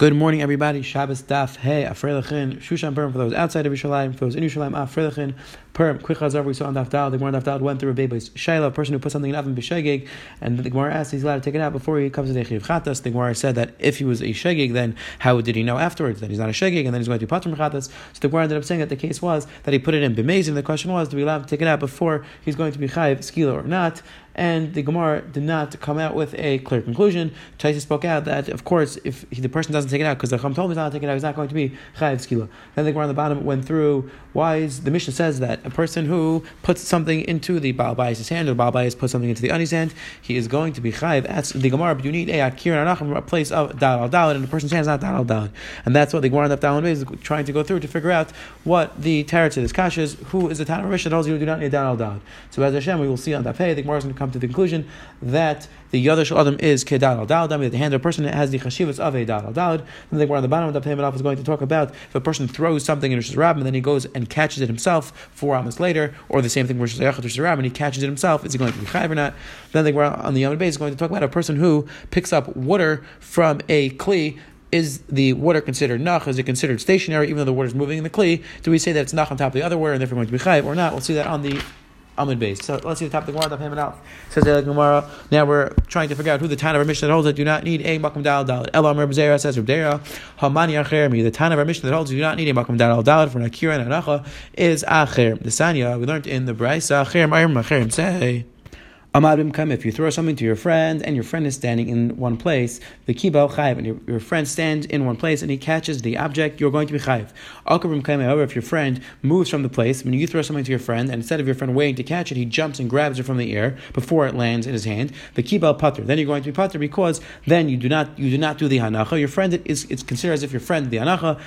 Good morning, everybody. Shabbos Daf. Hey Afrelechin Shushan Purim for those outside of Yerushalayim, for those in Yerushalayim Afrelechin Purim. Quick Chazar we saw on Daf Dal. The Gemara Daf Dal went through a baby's Shaila, a person who put something in oven b'shegig, and the Gemara asked he's allowed to take it out before he comes to the Chiv Chatas. The Gemara said that if he was a shegig, then how did he know afterwards that he's not a shegig, and then he's going to be patrim Chatas? So the Gemara ended up saying that the case was that he put it in b'mezim. The question was, do we allow him to take it out before he's going to be chayiv skila or not? and the Gemara did not come out with a clear conclusion. Taisa spoke out that, of course, if he, the person doesn't take it out because the Chum told him he's not taking it out, he's not going to be chayiv skila. Then the Gemara on the bottom went through why is the Mishnah says that a person who puts something into the Baal Bayis' hand or Baal Bayis puts something into the Ani's hand, he is going to be chayiv. That's the Gemara, but you need a akir and a place of dal al dal, and the person's hand is not dal al dal. And that's what the Gemara of Dal is trying to go through to figure out what the teretz of this kash is. Who is the Tanah Mishnah that tells you do not need dal al dal? So as Hashem, we will see on pay, the Gemara is going to come to the conclusion that the Yadash Adam is Kedal al Dal, that the hand of a person has the Chashivas of a Dal al Dal. And the Gemara on the bottom of the payment is going to talk about if a person throws something in Rosh Rabbim and then he goes and catches it himself four hours later, or the same thing with Rosh Rabbim and he catches it himself, is he going to be Chayiv or not? Then the Gemara on the Yom base is going to talk about a person who picks up water from a Kli is the water considered nach? Is it considered stationary, even though the water is moving in the kli? Do we say that it's nach on top of the other water, and therefore going to be chayiv or not? We'll see that on the Amid base. So let's see the top of the Gemara, Daf Hamid Says the Gemara. Now we're trying to figure out who the Tan of our Mishnah that holds that do not need a Makom Dal Dal. Elam Reb Zera says Reb Dera. Hamani Acher me. The Tan of our Mishnah that holds you do not need a Makom Dal Dal for Nakira and Anacha is Acher. The Sanya we learned in the Brisa Acher Ma'ir Acher say. Amad come if you throw something to your friend and your friend is standing in one place, the kibal chayiv, and your, your, friend stands in one place and he catches the object, you're going to be chayiv. Akabim come, however, if your friend moves from the place, when you throw something to your friend, and instead of your friend waiting to catch it, he jumps and grabs it from the air before it lands in his hand, the kibal putter, then you're going to be putter because then you do not you do not do the hanacha. Your friend is it's considered as if your friend did the hanacha.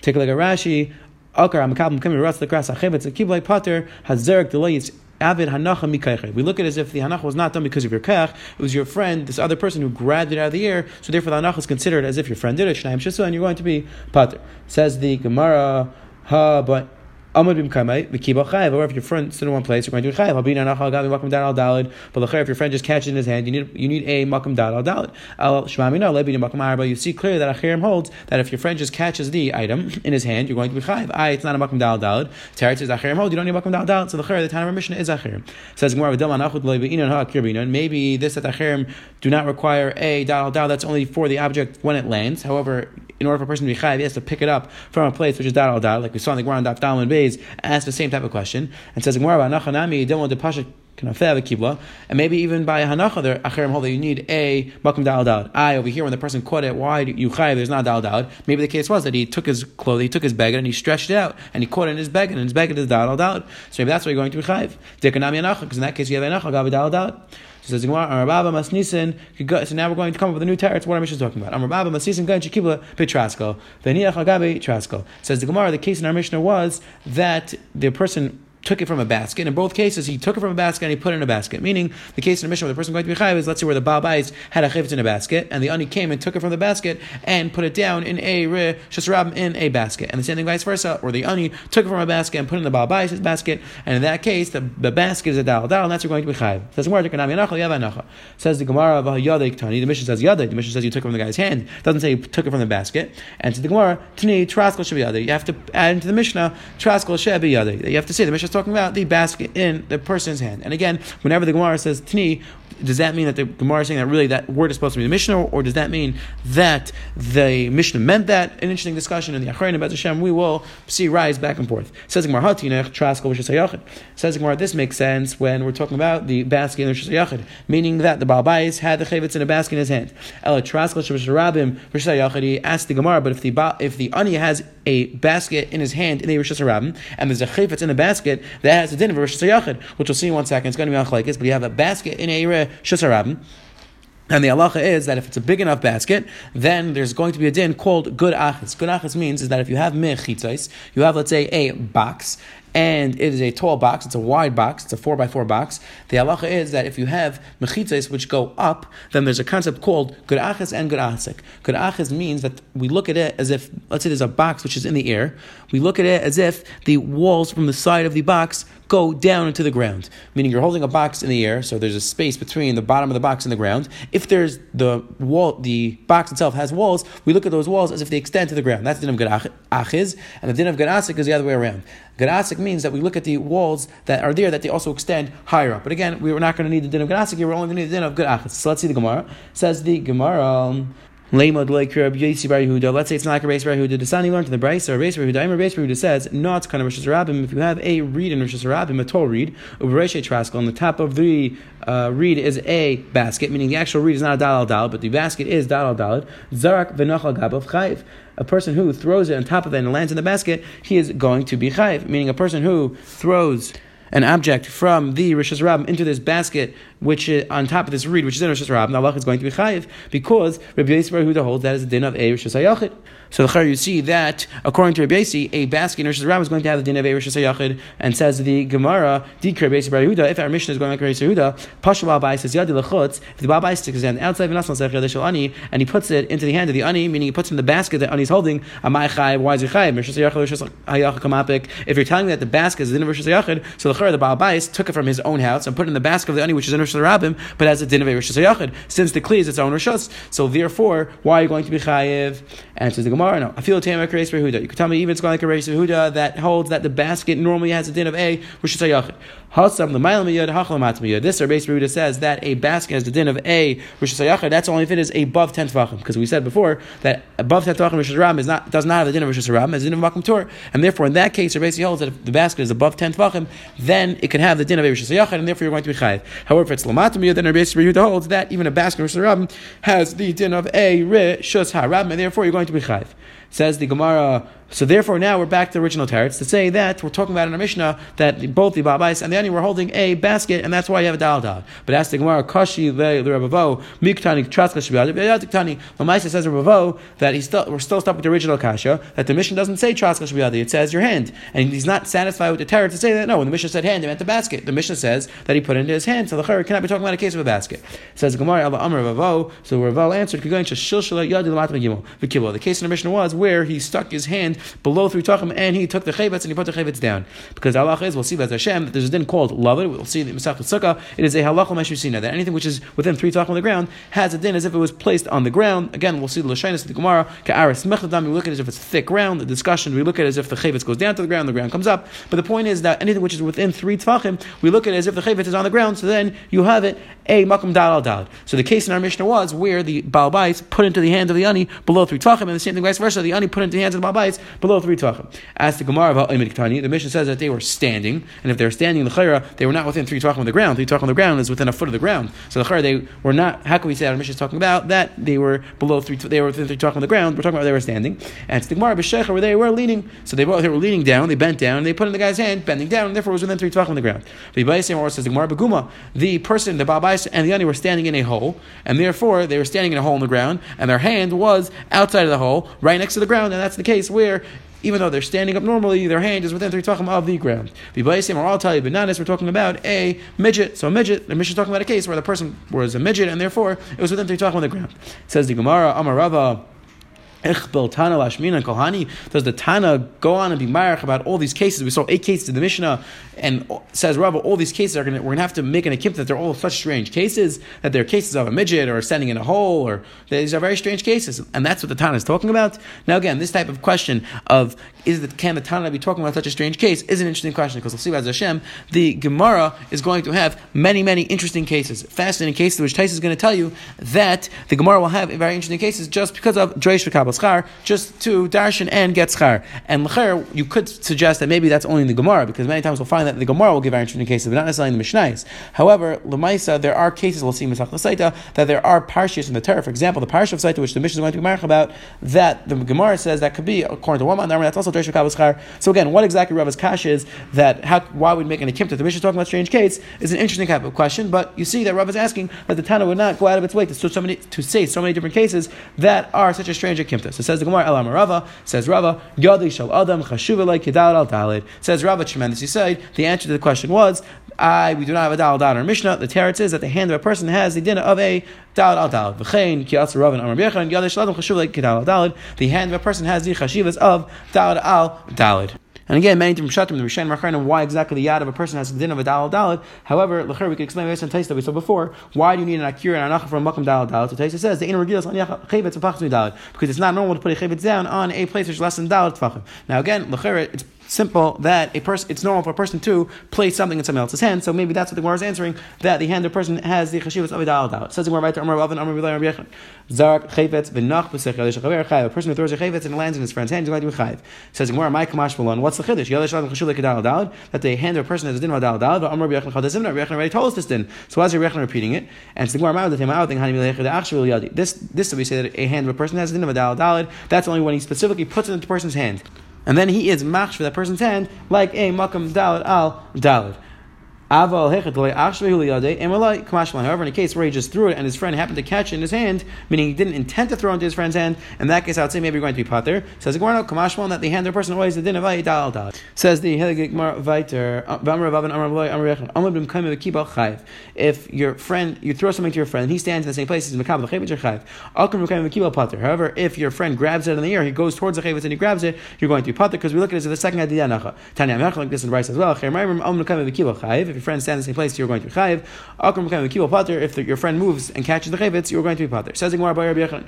Take a look at Rashi. Akar Ras the Kras Achibet, the kibal putter has zerk delay Avid hanacha mikayche. We look at it as if the hanacha was not done because of your kach, it was your friend, this other person who grabbed it out of the air, so therefore the hanacha is considered as if your friend did it, and you're going to be pater. Says the Gemara, ha, but Amad bim kamei, the kiba chayiv. Or if your friend stood in one place, you're going to do chayiv. Habina nachal gavi makom dal al dalid. But if your friend just catches in his hand, you need you need a makom dal al dalid. Al shmamina lebina makom arba. You see clearly that achirim holds that if your friend just catches the item in his hand, you're going to be chayiv. I, it's not a makom dal al dalid. Teretz says achirim hold. You don't need makom dal al dalid. So the chayiv, the time of remission is achirim. Says gemara v'dam anachut lebiinan ha kirbinan. Maybe this that achirim do not require a dal al dal. That's only for the object when it lands. However, in order for a person to be chayiv, he has to pick it up from a place which is dal al dal, like we saw in the Gemara on Daf Dalman Bays. Ask the same type of question and says Gemara Nachanami don't want to pasha and maybe even by hanacha, there acherim hold that you need a makom dal dal. I over here when the person caught it, why you chayiv? There's not dal dal. Maybe the case was that he took his clothing, he took his beggar and he stretched it out and he caught it in his beggar and his beggar is dal dal. So maybe that's why you're going to be chayiv. Dekanami hanacha because in that case you have hanacha gavi dal dal. So says Gemara. So now we're going to come up with a new teretz. What our mission is talking about. Amar Baba Masnisin Gan Shekibla Betrasko. Veniach Agabe Trasko. Says the Gemara. The case in our Mishnah was that the person took it from a basket. In both cases, he took it from a basket and he put it in a basket. Meaning, the case in the mission where the person going to be chayiv is, let's say, where the Baal Bais had a chayvitz in a basket, and the ani came and took it from the basket and put it down in a re in a basket. And the same thing vice versa, or the ani took it from a basket and put it in the Baal Bais basket, and in that case, the, the basket is a dal dal, and that's going to be chayiv. Says the Says the Gemara of Yadik Tani. The mission says yadik. The mission says you took it from the guy's hand. It doesn't say you took it from the basket. And to the Gemara, Tani traskal shabi You have to add into the Mishnah traskal shabi You have to say the Mishnah talking about the basket in the person's hand. And again, whenever the Gemara says tni, does that mean that the Gemara is saying that really that word is supposed to be the Mishnah, or does that mean that the Mishnah meant that? An interesting discussion in the Achrayim about Hashem. We will see rise back and forth. Says Gemara Hatinech Traskal V'Shasayachid. Says Gemara, this makes sense when we're talking about the basket in the Shasayachid, meaning that the Baal Bayis had the chayvitz in a basket in his hand. Ela Traskal V'Shasarabim V'Shasayachid. He asked the Gemara, but if the ba- if the ani has a basket in his hand in the Rosh and there's a chayvitz in the basket that has a din of Rosh Hashanah, which we'll see in one second. It's going to be on chalekes, but you have a basket in a Rosh. And the halacha is that if it's a big enough basket, then there's going to be a din called good achis. Good achis means is that if you have mechitzais, you have let's say a box, and it is a tall box, it's a wide box, it's a four by four box. The halacha is that if you have mechitzes which go up, then there's a concept called gurachas and gurachik. Gurachas means that we look at it as if, let's say there's a box which is in the air, we look at it as if the walls from the side of the box go down into the ground. Meaning you're holding a box in the air, so there's a space between the bottom of the box and the ground. If there's the wall, the box itself has walls, we look at those walls as if they extend to the ground. That's the din of Achiz, and the din of Garasik is the other way around. Garasik means that we look at the walls that are there that they also extend higher up. But again, we were not going to need the din of Garasik here, we're only going to need the din of Garachis. So let's see the Gemara. says the Gemara. Let's say it's not like a race Bar Yehuda. The Sani learned in the Bryce or race Bar Yehuda. A Bar Yehuda says not kind of Rosh Hashanah. If you have a reed in Rosh Hashanah, a tall reed, on the top of the uh, reed is a basket, meaning the actual reed is not a dal dal, but the basket is dal dal. Zarak v'nachal gabav chayiv. A person who throws it on top of it and lands in the basket, he is going to be chayiv. Meaning a person who throws an object from the Rosh Hashanah into this basket which is on top of this reed, which is in Rosh Hashanah, now is going to be chayiv because Rabbi Yisrael Huda holds that is a din of a Rosh Hashanah. So the you see that according to Rabbi Yisrael, a basket in Rosh Hashanah is going to have the din of a Rosh Hashanah, and says the Gemara, Dikra Rabbi Yisrael If our mission is going like Rabbi Yisrael Pasha Babai says Yadi lechutz. If the Babai sticks his outside V'nasmal Sech Yadishal Ani, and he puts it into the hand of the Ani, meaning he puts it in the basket that Ani is holding, Amai Chayiv, why is he Chayiv? If you're telling me that the basket is in Rosh Hashanah, so the the Babai took it from his own house and put it in the basket of the Ani, which is in Rosh Hashanah, but as a din of a Rosh Hashanah, since the Kli is its own Rosh So therefore, why are you going to be Chayiv? Answers the Gemara, no. I feel a Tamak Reis Rehuda. You can tell me even it's going like a Reis Rehuda that holds that the basket normally has a din of a Rosh Hashanah. Hasam miyad. This Rabbi Yehuda says that a basket has the din of a Hashanah. That's only if it is above ten tvachim, because we said before that above ten tvachim Rosh Hashanah is not does not have the din of Rosh Hashanah, has the din of makom tor, and therefore in that case, Rabbi Yehuda holds that if the basket is above ten tvachim, then it can have the din of a Hashanah, and therefore you're going to be chayiv. However, if it's lamat miyad, then Rabbi Yehuda holds that even a basket of Hashanah has the din of a Rishus harab, and therefore you're going to be chayiv. Says the Gemara. So therefore, now we're back to the original teretz to say that we're talking about in our Mishnah that both the Babais and the Ani were holding a basket, and that's why you have a dal dal. But as the Gemara, Kashi le Rabavo miktani traska shbiyadi. Lamaisa says Rabavo that he's still we're still stuck with the original kasha that the Mishnah doesn't say traska shbiyadi, it says your hand, and he's not satisfied with the teretz to say that no. When the Mishnah said hand, it meant the basket. The Mishnah says that he put it into his hand, so the Chayr cannot be talking about a case of a basket. It says Gemara Amr Rabavo. So Rabavo answered, The case in the Mishnah was where he stuck his hand below three tachim and he took the chayvetz and he put the chayvetz down. Because halacha is, we'll see that Hashem, that there's a din called lavud, we'll see the Masach Sukkah, it is a halacha meshusina, that anything which is within three tachim on the ground has a din as if it was placed on the ground. Again, we'll see the Lashinus of the Gemara, ka'aris mechladam, we look at it as if it's thick ground, the discussion, we look at it as if the chayvetz goes down to the ground, the ground comes up. But the point is that anything which is within three tachim, we look at it as if the chayvetz is on the ground, so then you have it a makom dal al dal. So the case in our Mishnah was where the Baal put into the hand of the ani below three tachim, and the same thing vice versa, the ani put into the hands of the Baal below three tvachim. As the Gemara Ketani, the Mishnah says that they were standing, and if they were standing in the Chayra, they were not within three tvachim of the ground. Three tvachim of the ground is within a foot of the ground. So the Chayra, they were not. How can we say that? Our Mishnah is talking about that they were below three. They were within three tvachim of the ground. We're talking about they were standing, and the Gemara B'Shecha where they were leaning. So they they were leaning down. They bent down. And they put in the guy's hand, bending down, and therefore it was within three tvachim of the ground. The Ibayis says the Gemara Beguma, the person, the Babais and the Ani were standing in a hole, and therefore they were standing in a hole in the ground, and their hand was outside of the hole, right next to the ground, and that's the case where even though they're standing up normally, their hand is within three tachim of the ground. V'bayim or you, bananas, we're talking about a midget. So a midget, the mission is talking about a case where the person was a midget and therefore it was within three tachim of the ground. It says the Gemara, Amarava. Echbel Tana Lashmina Kohani. Does the Tana go on and be marach about all these cases? We saw eight cases in the Mishnah, and says Rabba, all these cases are going to we're going to have to make an akimta that they're all such strange cases that they're cases of a midget or standing in a hole, or these are very strange cases, and that's what the Tana is talking about. Now, again, this type of question of is that can the Tana be talking about such a strange case is an interesting question because we'll see as Hashem the Gemara is going to have many many interesting cases, fascinating cases, which Tais is going to tell you that the Gemara will have very interesting cases just because of Dreish schar, just to darshan and get schar. And l'cher, you could suggest that maybe that's only in the Gemara, because many times we'll find that the Gemara will give our interesting cases, but not necessarily in the Mishnais. However, Lemaisa, there are cases, we'll see in Saita, that there are parshas in the Torah. For example, the parsha of Saita, which the Mishnah is going to be about, that the Gemara says that could be, according to one man, that's also Dreish schar. So again, what exactly Rava's kash is, that how, why would make an akimta? The Mishnah is talking about strange case is an interesting type of question, but you see that Rav is asking that the Tana would not go out of its way to, so many, to say so many different cases that are such a strange So says the Gemara Elam Rava, says Rava, Yadi Shal Adam Chashuva like Kedal al Dalid. Says Rava tremendously said, the answer to the question was, I we do not have a dal dal or Mishnah. The teretz is that the hand of a person has the dinner of a dal al dal. V'chein ki atzer Rav and Amar Bechon yadish ladam chashuv like kedal al dalid. The hand of a person has the chashivas of dal al dalid. And again, many different shatim, the Rishon Marchaim, why exactly the yad of a person has the din of a dal dalad. However, l'cher we can explain based on taste that we saw before. Why do you need an akira and an anacha from makam dal dalad? So taste says the inner regilas on chevetz and dalad because it's not normal to put a chevetz down on a place which is less than dalad tfachim. Now again, l'cher it's simple that a person it's normal for a person to place something in someone else's hand. So maybe that's what the Gemara is answering that the hand of a person has the chashivas of a dal dal. Says the Gemara to Amar Rav and Amar Bilay Rabbi Zark chavetz v'nach b'sech yalish chaver chayiv. A person who throws a chavetz and lands in his friend's hand is going to be chayiv. Says the Gemara, my kamash malon. What's the chiddush? Yalish ladam chashuv lekadal dal. That the hand of a person has a din of a dal dal. But Amar Rabbi Yechon chadazim. Rabbi Yechon already told us this din. So why is Rabbi Yechon repeating it? And the Gemara that him out thing hani milechad achshul yadi. This this we say that a hand of a person has a din of a dal dal. That's only when he specifically puts it into the person's hand and then he is machsh for that person's hand like a makam dalad al dalad. However, in a case where he just threw it and his friend happened to catch it in his hand, meaning he didn't intend to throw it into his friend's hand, in that case I would say maybe you're going to be pater. Says the Gemara, Kamashmal, that the hand of the person always the din of dal dal. Says the Gemara Viter, uh, if your friend, you throw something to your friend, he stands in the same place, he's Makab the pater. However, if your friend grabs it in the air, he goes towards the chavetz and he grabs it, you're going to be pater because we look at it as the second idea. Tanya like this in Rice as well. If your friend stands in the same place, you're going to be chayiv. Akram pater. If your friend moves and catches the chayvitz, you're going to be pater. Says Gemara by Rabbi Yechon.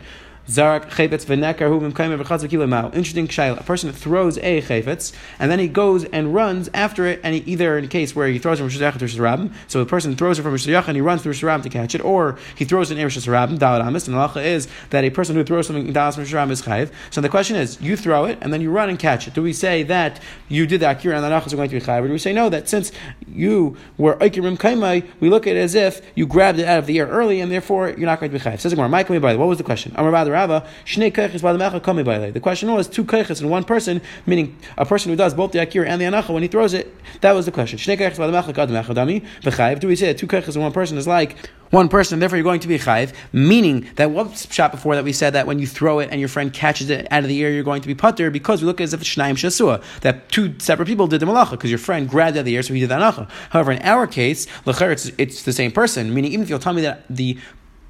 Zarak chayvetz v'nekar hu b'mkayim v'chatz v'kilo. Interesting shayla. A person throws a chayvetz and then he goes and runs after it, and he, either in a case where he throws it from Rishayach to Rishayach so the person throws it from Rishayach and he runs through Rishayach to catch it, or he throws it in Rishayach Dalad Amis. And the halacha is that a person who throws something in Dalad Rishayach is chayiv. So the question is, you throw it and then you run and catch it. Do we say that you did that akira and the nachas are going to be chayiv, or do we say no that since you were akirim kaimai, we look at it as if you grabbed it out of the air early and therefore you're not going to be chayiv? Says the Gemara, by what was the question? Amar Rava, Shnei The question was two kaiches in one person, meaning a person who does both the akira and the anacha when he throws it. That was the question. Shnei Do we say that two kaiches in one person is like one person, therefore you're going to be chayiv, meaning that what shot before that we said that when you throw it and your friend catches it out of the air, you're going to be putter because we look as if it's shnaim shasua, that two separate people did the malacha because your friend grabbed out of the air, so he did the anacha. However, in our case, it's, it's the same person, meaning even if you'll tell me that the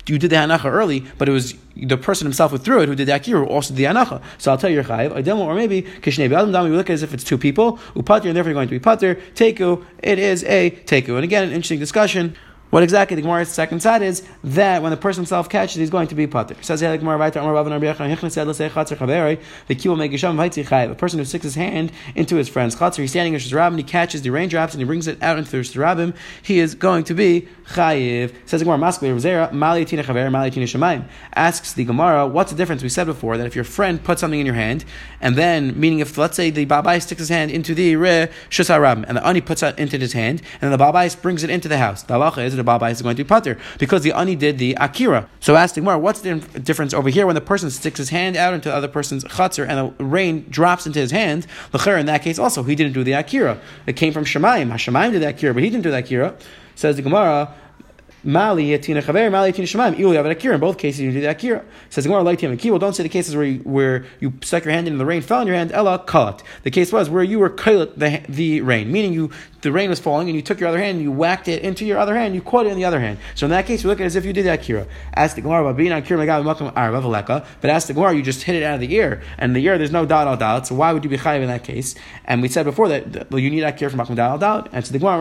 you did the hanacha early, but it was the person himself who threw it who did the akira also did the hanacha. So I'll tell you your chayiv. I or maybe kishnei adam dami. We look at as if it's two people upatir, and therefore you're going to be pater. Teku. It is a teku. And again, an interesting discussion. What exactly the Gemara's second side is that when the person himself catches, he's going to be pater. Says the Gemara the person who sticks his hand into his friend's chatzar, he's standing in his rabbin, he catches the raindrops and he brings it out into the rabbin, he is going to be chayiv. Says the Gemara, Mali. Asks the Gemara, what's the difference? We said before that if your friend puts something in your hand, and then, meaning if, let's say, the Babai sticks his hand into the Re Shusarabim, and the Ani puts it into his hand, and then the Babai brings it into the house. The halacha is the is going to be putter, because the Ani did the Akira. So asking Gemara, what's the difference over here when the person sticks his hand out into the other person's chatzar, and the rain drops into his hand? L'cher, in that case also, he didn't do the Akira. It came from Shemaim. Shemaim did the Akira, but he didn't do the Akira. Says the Gemara, Mali yatina chaver, mali yatina shemaim. Have an akira. In both cases, you do the akira. Says Gemara like him Well, don't say the cases where you, where you stuck your hand in the rain, fell in your hand. Ella kalat. The case was where you were kailat the the rain, meaning you the rain was falling and you took your other hand and you whacked it into your other hand. You caught it in the other hand. So in that case, we look at it as if you did the akira. Ask the Gemara about being akira But ask the Gemara, you just hit it out of the ear, and the ear there's no dot al dot. So why would you be chayiv in that case? And we said before that well, you need akira from makom dot al dot. And so the Gemara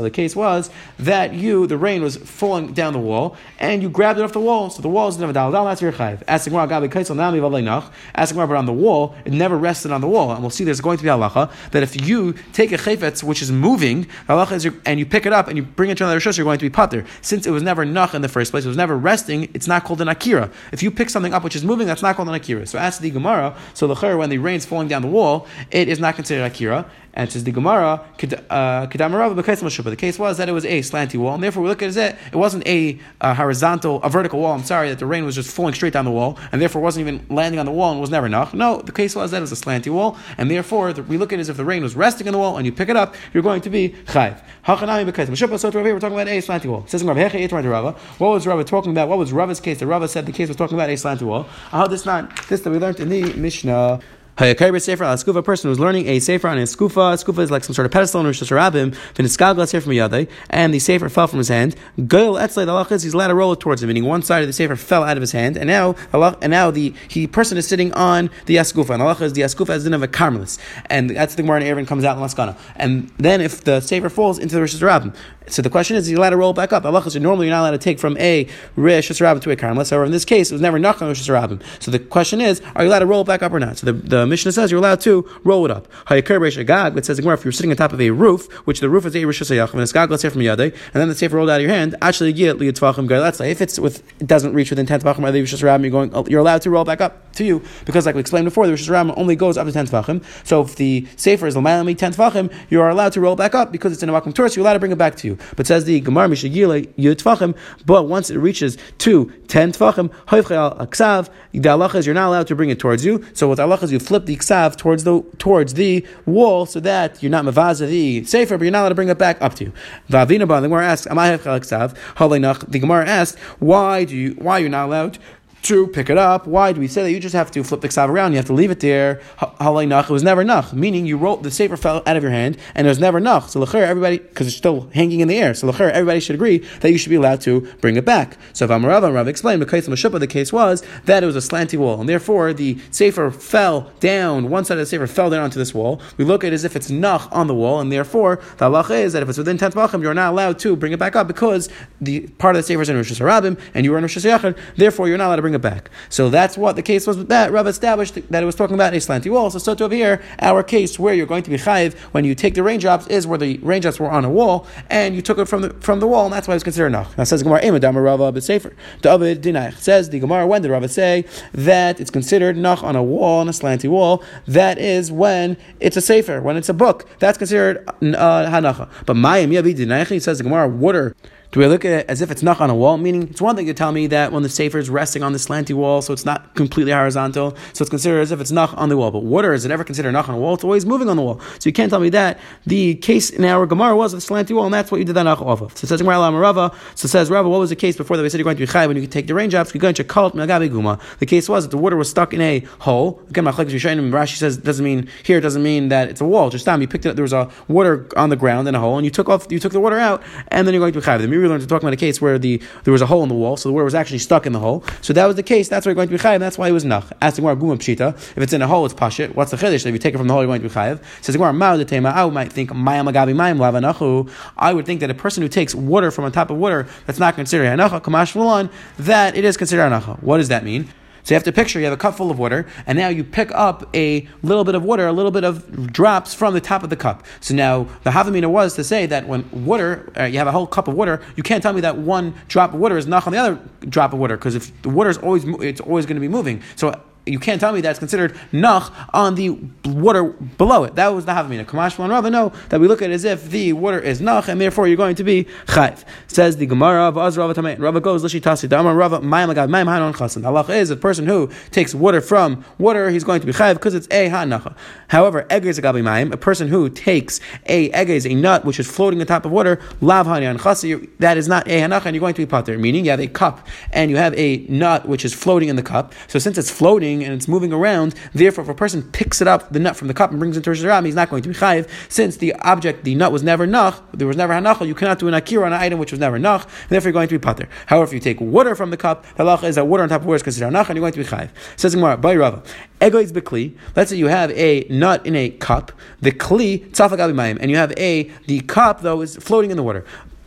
So the case was that you, the rain was falling down the wall, and you grabbed it off the wall. So the wall is never dal That's your chayiv. Ask the Gemara, Gabi kaisel nami v'aleinach. Ask the Gemara, but on the wall, it never rested on the wall. And we'll see there's going to be halacha that if you take a chayfetz which is moving, halacha is and you pick it up and you bring it to another shush, you're going to be pater. Since it was never nach in the first place, it was never resting. It's not called an akira. If you pick something up which is moving, that's not called an akira. So ask the Gemara. So the when the rain's falling down the wall, it is not considered akira. And says the Gemara, uh, the case was that it was a slanty wall, and therefore we look at it, it wasn't a horizontal, a vertical wall, I'm sorry, that the rain was just falling straight down the wall, and therefore wasn't even landing on the wall and was never nach. No, the case was that it was a slanty wall, and therefore we look at it as if the rain was resting on the wall, and you pick it up, you're going to be chayv. So we're talking about a slanty wall. Says What was Rava talking about? What was Rava's case? The Rava said the case was talking about a slanty wall. How this not this that we learned in the Mishnah. Hayakari sefer al skufa. A person who's learning a sefer on a skufa. Skufa is like some sort of pedestal in Rosh Hashanah. V'niskagla sefer from yadai, and the sefer fell from his hand. Goyel etzlei the halach is he's allowed to roll it towards him, meaning one side of the sefer fell out of his hand, and now and now the he person is sitting on the eskufa. And the halach is the eskufa is in of a carmelis, and that's the Gemara in Erevin comes out in Laskana. And then if the sefer falls into the Rosh Hashanah, so the question is, is he allowed to roll back up? Allah normally you're not allowed to take from a Rish Hashanah to a Carmelis. However, in this case, it was never Nachman Rish Hashanah. So the question is, are you allowed to roll back up or not? So the, the Mishnah says you're allowed to roll it up. Hayakir Rish Agag, it says if you're sitting on top of a roof, which the roof is a Rish Hashanah, and it's Gag, let's say from Yadai, and then the safer rolled out of your hand, actually get Liyatvachim If it's with, it doesn't reach within 10 Tvachim the Rish Hashanah, you're going, you're allowed to roll back up to you, because like we explained before, the Rish Hashanah only goes up to 10 Tvachim. So if the safer is Lamalami 10 Tvachim, you are allowed to roll back up because it's in a Makom Torah, so you're allowed to bring it back to you. But says the Gemara, but once it reaches to 10 Tvachim, Aksav, the Allah is you're not allowed to bring it towards you. So with Allah is you flip the Ksav towards the towards the wall so that you're not Mavaza the safer, but you're not allowed to bring it back up to you. Vavina the Gemara asks, Am I Hoivchel Aksav? The Gemara asks, why do you why you're not allowed to pick it up. Why do we say that you just have to flip the ksav around? You have to leave it there. Halay nach. It was never nach, meaning you wrote the safer fell out of your hand and it was never nach. So lachir, everybody, because it's still hanging in the air. So lachir, everybody should agree that you should be allowed to bring it back. So if Amarav and Rav explained, the case of the case was that it was a slanty wall, and therefore the safer fell down. One side of the safer fell down onto this wall. We look at it as if it's nach on the wall, and therefore the halacha is that if it's within ten tvachim, you're not allowed to bring it back up because the part of the safer is in Rosh Hashanah and you are in Rosh Hashanah. Therefore, you're not allowed to bring it back. So that's what the case was with that. Rav established that it was talking about a slanty wall. So, so to over here, our case where you're going to be chayiv when you take the raindrops is where the raindrops were on a wall and you took it from the from the wall, and that's why it's considered nach. Now says Gemara, Emadam Rava but safer. David says the Gemara. When did Rava say that it's considered nach on a wall, on a slanty wall? That is when it's a safer, when it's a book. That's considered uh, hanacha. But Mayim Yavi Dinach, says the Gemara, water do we look at it as if it's not on a wall? Meaning, it's one thing to tell me that when the sefer is resting on the slanty wall, so it's not completely horizontal, so it's considered as if it's not on the wall. But water is it ever considered not on a wall? It's always moving on the wall. So you can't tell me that. The case in our Gemara was the slanty wall, and that's what you did that off of. So it says Rava. So says Rava, what was the case before that we said you're going to be chai when you could take the raindrops? You're going to cult guma. The case was that the water was stuck in a hole. Again, Rashi says doesn't mean here it doesn't mean that it's a wall. Just time you picked it up. There was a water on the ground in a hole, and you took off you took the water out, and then you're going to be chai. Miri learned to talk about a case where the there was a hole in the wall, so the water was actually stuck in the hole. So that was the case. That's why you're going to be chayiv. That's why it was nach. Asking where guma pshita. If it's in a hole, it's pashit. What's the chiddush? If you take it from the hole, you're going to be chayiv. Says Gemara, ma'u the tema. I might think mayam agabi mayim lavanachu. I would think that a person who takes water from on top of water that's not considered hanacha kamash that it is considered hanacha. What does that mean? So you have to picture you have a cup full of water, and now you pick up a little bit of water, a little bit of drops from the top of the cup. So now the Havamina was to say that when water, uh, you have a whole cup of water, you can't tell me that one drop of water is not on the other drop of water, because if the water is always, it's always going to be moving. So you can't tell me that's considered nach on the water below it. That was the havamina. Kamash and Rava know that we look at it as if the water is nach, and therefore you're going to be chayv. Says the Gemara of Az Rava Tamein. Rava goes lishi tasi damar Rava mayim agad mayim hanon chasen. Allah is a person who takes water from water. He's going to be chayv because it's a hanacha. However, egez agabi mayim, a person who takes a egez, a nut which is floating on top of water, lav hanon chasi. That is not a hanacha, and you're going to be pater. Meaning you have a cup and you have a nut which is floating in the cup. So since it's floating and it's moving around. Therefore, if a person picks it up, the nut from the cup, and brings it to Rosh he's not going to be chayiv, since the object, the nut was never nach, there was never hanachal, you cannot do an akira on an item which was never nach, therefore you're going to be pater. However, if you take water from the cup, the halacha is that water on top of water is considered nach, and you're going to be chayiv. Says Gemara, by Rava, egoiz bekli, let's say you have a nut in a cup, the kli, tzafak mayim, and you have a, the cup though is floating in the water.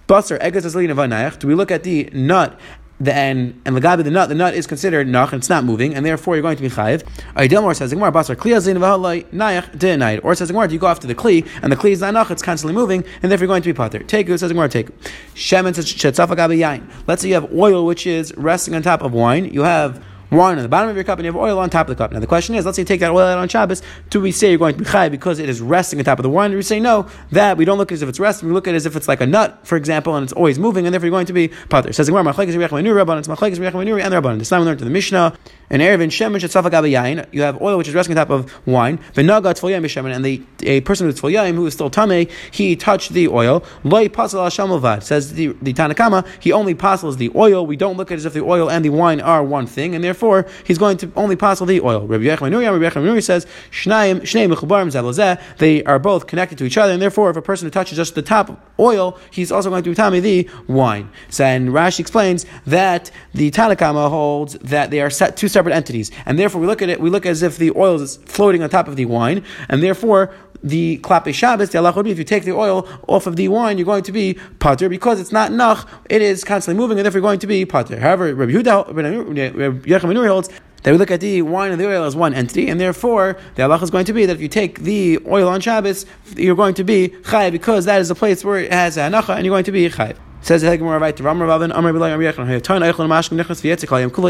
Basar, is Do we look at the nut the and and the nut, the nut is considered nach and it's not moving, and therefore you're going to be chayiv. Aydilmor says Gemara basar kli azin v'halay nayach de'nayid. Or says Gemara, you go after the kli, and the kli is not nach, it's constantly moving, and therefore you're going to be pater. Take it says Gemara, take shemen says shetzafa yain. Let's say you have oil which is resting on top of wine. You have wine on the bottom of your cup and you have oil on top of the cup. Now the question is, let's say you take that oil out on Shabbos, do we say you're going to be chai because it is resting on top of the wine? Do we say no, that we don't look as if it's resting, we look at it as if it's like a nut, for example, and it's always moving, and therefore you're going to be. It says the Gemara, it's machlekes and the Rabban. This time we learned to the Mishnah, an and Erevin Shemesh Yain, you have oil which is resting on top of wine, V'naga Venaga Tzvoyim and the a person with Tzvoyim who is still tame, he touched the oil, Loi Pasal Al says the, the Tanakama, he only passes the oil, we don't look at it as if the oil and the wine are one thing, and therefore he's going to only the oil. Rabbi Yechon says, they are both connected to each other, and therefore if a person touches just the top oil, he's also going to be tame the wine. So, and Rashi explains that the Tanakama holds that they are set two separate entities, and therefore we look at it, we look as if the oil is floating on top of the wine, and therefore the klape Shabbos, the Allah would be if you take the oil off of the wine, you're going to be pater because it's not nach, it is constantly moving, and therefore you're going to be pater. However, Rabbi Yehuda, Rabbi Yechon holds that we look at the wine and the oil as one entity, and therefore the halacha is going to be that if you take the oil on Shabbos, you're going to be chay because that is a place where it has hanacha, and you're going to be chay. Says the right to Amar Kula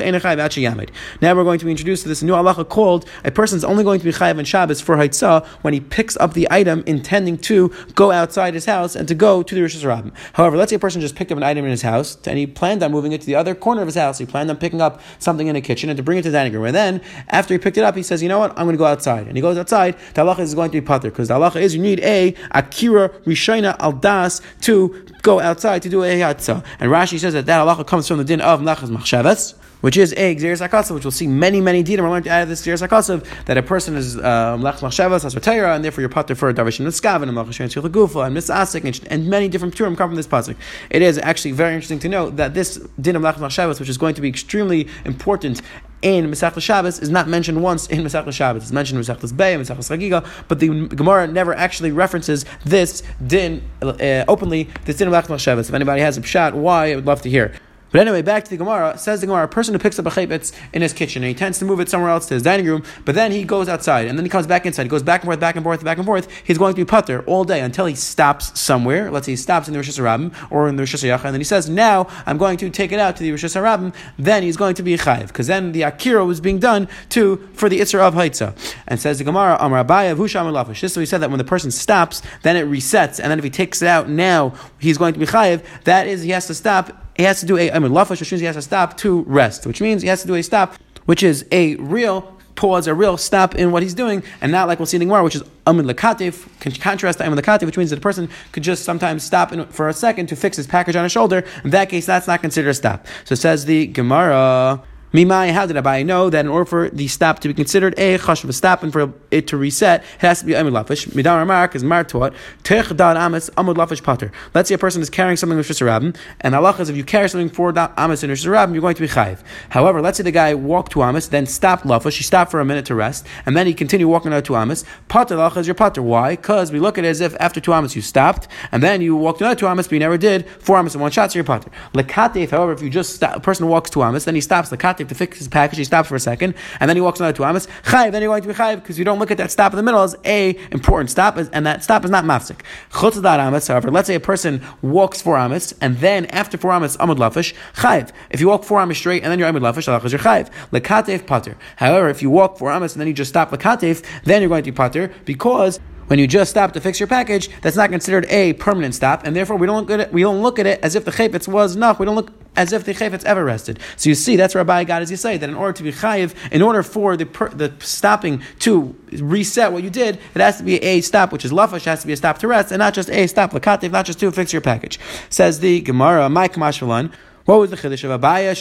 Enechai V'Achi Yamid. Now we're going to be introduced to this new halacha called a person is only going to be chayav on Shabbos for Haitzah when he picks up the item intending to go outside his house and to go to the Rosh Hashanah. However, let's say a person just picked up an item in his house and he planned on moving it to the other corner of his house. He planned on picking up something in the kitchen and to bring it to the dining room. And then after he picked it up, he says, you know what, I'm going to go outside. And he goes outside. The halacha is going to be pater because the halacha is you need a akira rishayna al das to go outside to do a yatzah. And Rashi says that that halacha comes from the din of Nachas Machshavas, which is a Gzeres HaKasav, which we'll see many, many dinim are learned out of this Gzeres HaKasav, that a person is um, Lech Machshavas, Asvatayra, and therefore you're pater for Darvishim Nitzkav, and Malchashem Gufa, and Mitzasik, and many different Turim come from this pasuk. It is actually very interesting to note that this din of Lech Machshavas, which is going to be extremely important in Masech Shabbos is not mentioned once in Masech Shabbos. It's mentioned in Masech Bay and Masech Chagiga, but the Gemara never actually references this din uh, openly. This din of Masech Shabbos. If anybody has a pshat, why I would love to hear. But anyway, back to the Gemara. Says the Gemara, a person who picks up a chaypetz in his kitchen and he tends to move it somewhere else to his dining room, but then he goes outside and then he comes back inside. He goes back and forth, back and forth, back and forth. He's going to be putter all day until he stops somewhere. Let's say he stops in the Rosh Hashanah or in the Rosh Hashanah, and then he says, "Now I'm going to take it out to the Rosh Hashanah." Then he's going to be chayiv because then the akira was being done to for the itzar of haitza. And says the Gemara, Amar Abaye Husham Lafish. What he said that when the person stops, then it resets, and then if he takes it out now, he's going to be chayiv. That is, he has to stop he has to do a I mean which means he has to stop to rest, which means he has to do a stop, which is a real pause, a real stop in what he's doing, and not like we'll see in the Gemara, which is amid lakatif, contrast to amid lakatif, which means that a person could just sometimes stop in, for a second to fix his package on his shoulder. In that case, that's not considered a stop. So says the Gemara. Mimai, how did Abai know that in order for the stop to be considered a chashav stop and for it to reset, it has to be amud lafish. Midar Mark is mar taught tech dad amis amud lafish pater. Let's say a person is carrying something with shusarabim, and Allah is if you carry something for amis in shusarabim, you're going to be chayiv. However, let's say the guy walked to amis, then stopped lafish, he stopped for a minute to rest, and then he continued walking out to amis. Pater Allah is your pater. Why? Because we look at it as if after two amis you stopped, and then you walked another two amis, but you never did four amis in one shot, so you're pater. Lekatif, however, if you just stop, a person walks to amis, then he stops lekatif to fix his package, he stops for a second, and then he walks another two amas. Chayiv, then you're going to be chayiv because you don't look at that stop in the middle as a important stop, and that stop is not mafsik. Chutzadar amas, however, let's say a person walks four amas, and then after four amas, amud lafish, chayiv. If you walk four amas straight, and then you're amud lafish, halachas you're chayiv. Lekatef pater. However, if you walk four amas and then you just stop lekatef, then you're going to be pater because when you just stop to fix your package, that's not considered a permanent stop, and therefore we don't look at it. We don't look at it as if the chayfetz was nach. We don't look as if the chayfetz ever rested. So you see, that's Rabbi got as you say that in order to be chayiv, in order for the per, the stopping to reset what you did, it has to be a stop, which is lafash, has to be a stop to rest, and not just a stop lakativ, not just to fix your package. Says the Gemara, my kamashvalan. What was the chiddush of Abaye?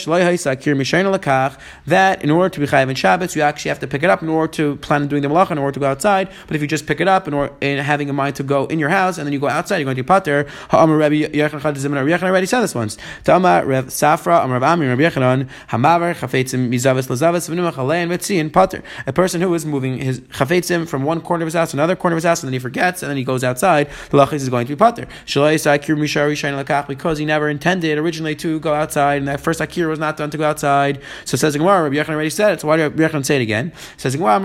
That in order to be chayav in Shabbos, you actually have to pick it up in order to plan on doing the malacha, in order to go outside. But if you just pick it up in order in having a mind to go in your house and then you go outside, you're going to pater. Ha'amar Rabbi Yechon Chadzim and Rabbi already said this once. Ta'amar Rev Safra Amar Rav Ami Rabbi Yechonon Hamavar Chafetzim Mizavis Lazavis V'numach Alein Vetziin Pater. A person who is moving his Chafetzim from one corner of his house to another corner of his house and then he forgets and then he goes outside, the lachis is going to be pater. Because he never intended originally to go outside, and that first Akira was not done to go outside. So says Gemara, Rabbi Yechon already said it. So why did Rabbi Yechon say it again? Says Gemara,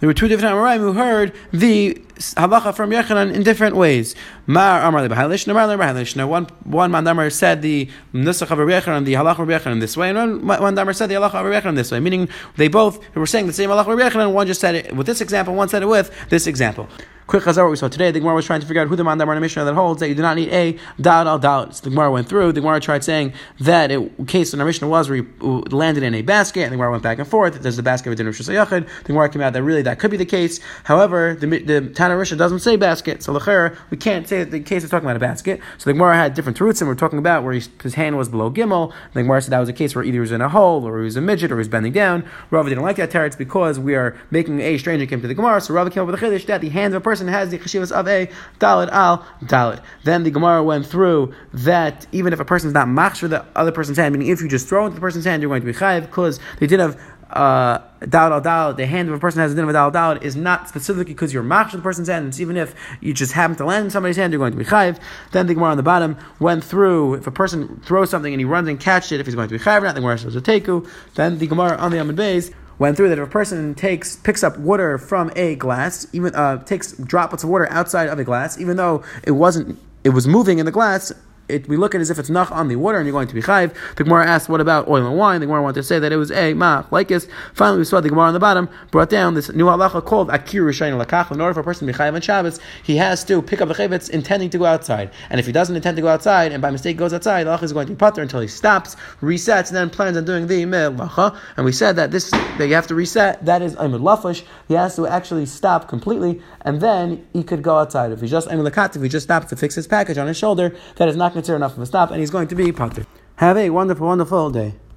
there were two different Amoraim who heard the halacha from Yechanan in different ways. Mar Amar Lebahalish, Mar Lebahalish. One one Mandamar said the Nusach of Yechanan, the halacha of Yechanan this way, and one Mandamar said the halacha of Yechanan this way. Meaning they both were saying the same halacha of Yechanan. One just said it with this example, one said it with this example. Quick chazar what we saw today. The Gemara was trying to figure out who the mandamar the Mishnah that holds that you do not need a dal al dal. So the Gemara went through. The Gemara tried saying that it, case in our Mishnah was where you uh, landed in a basket, and the Gemara went back and forth. Does the basket have a dinner of? The Gemara came out that really that could be the case. However, the, the Tana Risha doesn't say basket, so l'cher we can't say that the case is talking about a basket. So the Gemara had different roots, and we're talking about where he, his hand was below gimel. The Gemara said that was a case where either he was in a hole, or he was a midget, or he was bending down. Rava didn't like that teretz because we are making a stranger came to the Gemara. So Rava came up with a chiddush that the hands of a person has the cheshivas of a dalid al dalid. Then the Gemara went through that even if a person is not machshir the other person's hand, meaning if you just throw into the person's hand, you're going to be chayiv because they did have uh, dal al dal, the hand of a person has a din of a is not specifically because you're machshir the person's hand. It's even if you just happen to land in somebody's hand, you're going to be chayiv. Then the Gemara on the bottom went through if a person throws something and he runs and catches it, if he's going to be chayiv not, the Gemara says a teku. Then the Gemara on the Amid Bays went through that if a person takes picks up water from a glass, even uh, takes droplets of water outside of a glass, even though it wasn't it was moving in the glass, it, we look at it as if it's nach on the water and you're going to be chayv. The Gemara asked, what about oil and wine? The Gemara wanted to say that it was a ma like this. Finally, we saw the Gemara on the bottom brought down this new halacha called akir rishayim lakach. In order for a person to be chayv on Shabbos, he has to pick up the chayvetz intending to go outside. And if he doesn't intend to go outside and by mistake goes outside, the halacha is going to be putter until he stops, resets, and then plans on doing the melacha. And we said that this that you have to reset. That is amud lafish. He has to actually stop completely, and then he could go outside. If he just amud if he just stops to fix his package on his shoulder, that is not considered enough of a stop, and he's going to be potter. Have a wonderful, wonderful day.